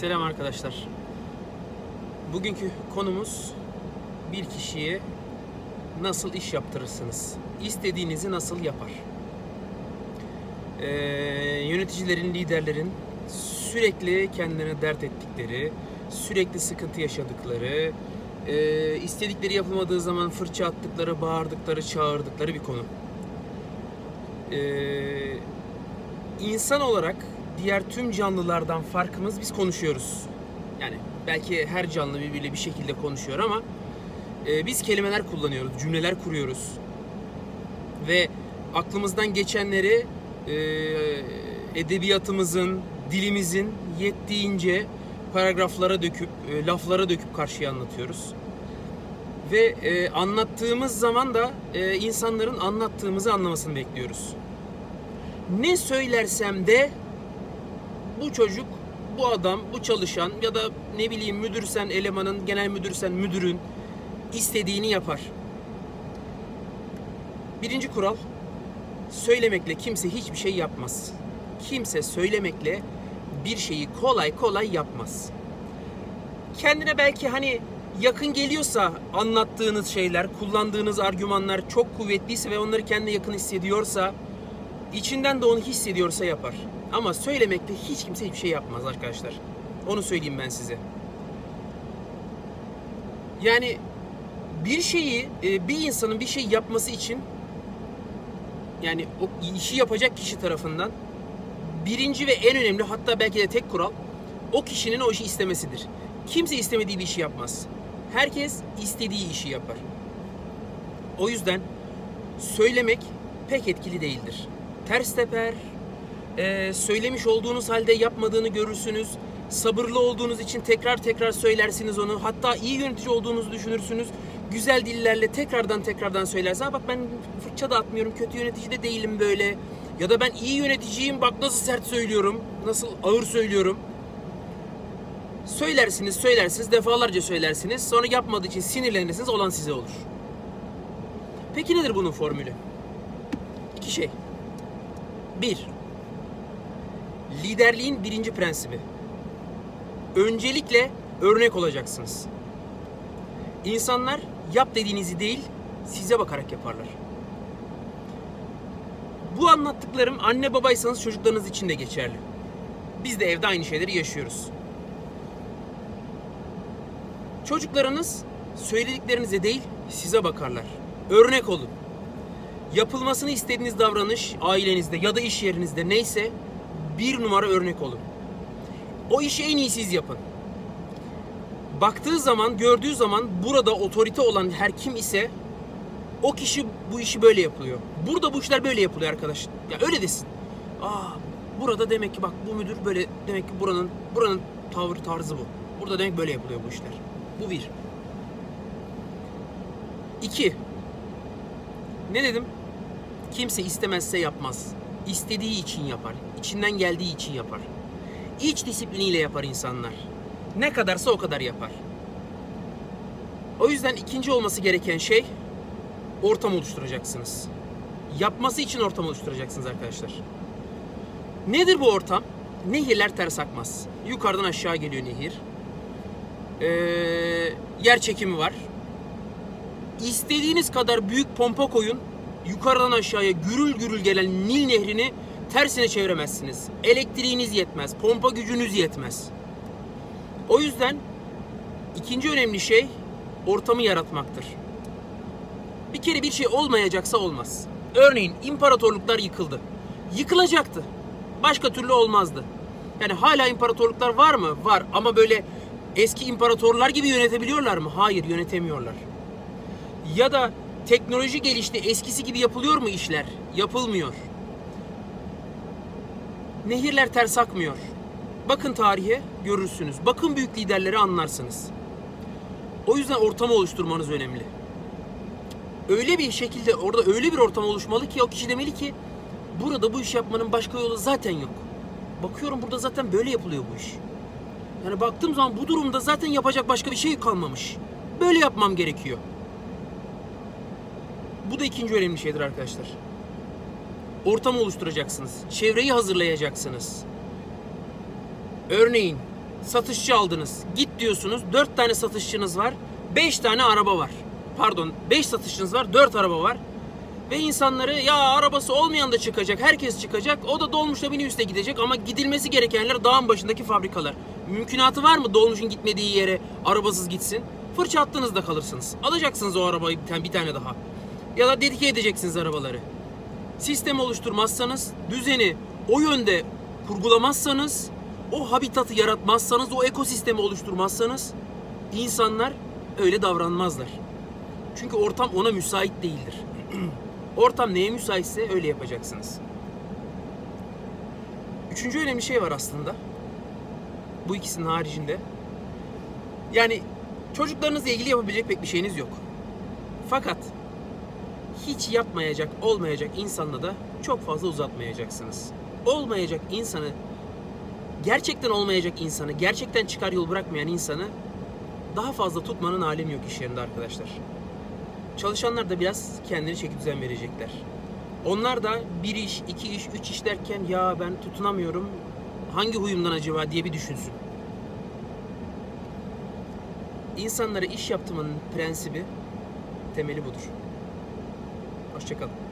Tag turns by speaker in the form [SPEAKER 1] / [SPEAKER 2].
[SPEAKER 1] Selam arkadaşlar. Bugünkü konumuz bir kişiye nasıl iş yaptırırsınız? İstediğinizi nasıl yapar? Ee, yöneticilerin, liderlerin sürekli kendilerine dert ettikleri, sürekli sıkıntı yaşadıkları, e, istedikleri yapılmadığı zaman fırça attıkları, bağırdıkları, çağırdıkları bir konu. Ee, insan olarak diğer tüm canlılardan farkımız biz konuşuyoruz. Yani belki her canlı birbiriyle bir şekilde konuşuyor ama e, biz kelimeler kullanıyoruz, cümleler kuruyoruz. Ve aklımızdan geçenleri e, edebiyatımızın, dilimizin yettiğince paragraflara döküp, e, laflara döküp karşıya anlatıyoruz. Ve e, anlattığımız zaman da e, insanların anlattığımızı anlamasını bekliyoruz. Ne söylersem de bu çocuk, bu adam, bu çalışan ya da ne bileyim müdürsen elemanın, genel müdürsen müdürün istediğini yapar. Birinci kural, söylemekle kimse hiçbir şey yapmaz. Kimse söylemekle bir şeyi kolay kolay yapmaz. Kendine belki hani yakın geliyorsa anlattığınız şeyler, kullandığınız argümanlar çok kuvvetliyse ve onları kendine yakın hissediyorsa, içinden de onu hissediyorsa yapar. Ama söylemekte hiç kimse hiçbir şey yapmaz arkadaşlar. Onu söyleyeyim ben size. Yani bir şeyi e, bir insanın bir şey yapması için yani o işi yapacak kişi tarafından birinci ve en önemli hatta belki de tek kural o kişinin o işi istemesidir. Kimse istemediği bir işi yapmaz. Herkes istediği işi yapar. O yüzden söylemek pek etkili değildir. Ters teper, e, söylemiş olduğunuz halde yapmadığını görürsünüz. Sabırlı olduğunuz için tekrar tekrar söylersiniz onu. Hatta iyi yönetici olduğunuzu düşünürsünüz. Güzel dillerle tekrardan tekrardan söylersiniz. Bak ben fırça da atmıyorum, kötü yönetici de değilim böyle. Ya da ben iyi yöneticiyim, bak nasıl sert söylüyorum, nasıl ağır söylüyorum. Söylersiniz, söylersiniz, defalarca söylersiniz. Sonra yapmadığı için sinirlenirsiniz, olan size olur. Peki nedir bunun formülü? İki şey. Bir, liderliğin birinci prensibi. Öncelikle örnek olacaksınız. İnsanlar yap dediğinizi değil, size bakarak yaparlar. Bu anlattıklarım anne babaysanız çocuklarınız için de geçerli. Biz de evde aynı şeyleri yaşıyoruz. Çocuklarınız söylediklerinize değil, size bakarlar. Örnek olun. Yapılmasını istediğiniz davranış ailenizde ya da iş yerinizde neyse bir numara örnek olun. O işi en iyi siz yapın. Baktığı zaman, gördüğü zaman burada otorite olan her kim ise o kişi bu işi böyle yapılıyor. Burada bu işler böyle yapılıyor arkadaş. Ya öyle desin. Aa burada demek ki bak bu müdür böyle demek ki buranın buranın tavır tarzı bu. Burada demek böyle yapılıyor bu işler. Bu bir. İki. Ne dedim? Kimse istemezse yapmaz. İstediği için yapar. İçinden geldiği için yapar. İç disipliniyle yapar insanlar. Ne kadarsa o kadar yapar. O yüzden ikinci olması gereken şey ortam oluşturacaksınız. Yapması için ortam oluşturacaksınız arkadaşlar. Nedir bu ortam? Nehirler ters akmaz. Yukarıdan aşağı geliyor nehir. Ee, yer çekimi var. İstediğiniz kadar büyük pompa koyun. Yukarıdan aşağıya gürül gürül gelen Nil nehrini tersine çeviremezsiniz. Elektriğiniz yetmez. Pompa gücünüz yetmez. O yüzden ikinci önemli şey ortamı yaratmaktır. Bir kere bir şey olmayacaksa olmaz. Örneğin imparatorluklar yıkıldı. Yıkılacaktı. Başka türlü olmazdı. Yani hala imparatorluklar var mı? Var ama böyle eski imparatorlar gibi yönetebiliyorlar mı? Hayır, yönetemiyorlar. Ya da teknoloji gelişti, eskisi gibi yapılıyor mu işler? Yapılmıyor. Nehirler ters akmıyor. Bakın tarihe görürsünüz. Bakın büyük liderleri anlarsınız. O yüzden ortamı oluşturmanız önemli. Öyle bir şekilde orada öyle bir ortam oluşmalı ki o kişi demeli ki burada bu iş yapmanın başka yolu zaten yok. Bakıyorum burada zaten böyle yapılıyor bu iş. Yani baktığım zaman bu durumda zaten yapacak başka bir şey kalmamış. Böyle yapmam gerekiyor. Bu da ikinci önemli şeydir arkadaşlar. Ortam oluşturacaksınız. Çevreyi hazırlayacaksınız. Örneğin satışçı aldınız. Git diyorsunuz. 4 tane satışçınız var. 5 tane araba var. Pardon 5 satışçınız var. 4 araba var. Ve insanları ya arabası olmayan da çıkacak. Herkes çıkacak. O da dolmuşla minibüste gidecek. Ama gidilmesi gerekenler dağın başındaki fabrikalar. Mümkünatı var mı dolmuşun gitmediği yere arabasız gitsin? Fırça attığınızda kalırsınız. Alacaksınız o arabayı bir tane daha. Ya da dedike edeceksiniz arabaları. Sistem oluşturmazsanız, düzeni o yönde kurgulamazsanız, o habitatı yaratmazsanız, o ekosistemi oluşturmazsanız insanlar öyle davranmazlar. Çünkü ortam ona müsait değildir. ortam neye müsaitse öyle yapacaksınız. Üçüncü önemli şey var aslında. Bu ikisinin haricinde. Yani çocuklarınızla ilgili yapabilecek pek bir şeyiniz yok. Fakat hiç yapmayacak, olmayacak insanla da çok fazla uzatmayacaksınız. Olmayacak insanı, gerçekten olmayacak insanı, gerçekten çıkar yol bırakmayan insanı daha fazla tutmanın alemi yok iş yerinde arkadaşlar. Çalışanlar da biraz kendini çeki düzen verecekler. Onlar da bir iş, iki iş, üç iş derken ya ben tutunamıyorum, hangi huyumdan acaba diye bir düşünsün. İnsanlara iş yaptırmanın prensibi, temeli budur. Hoşçakalın.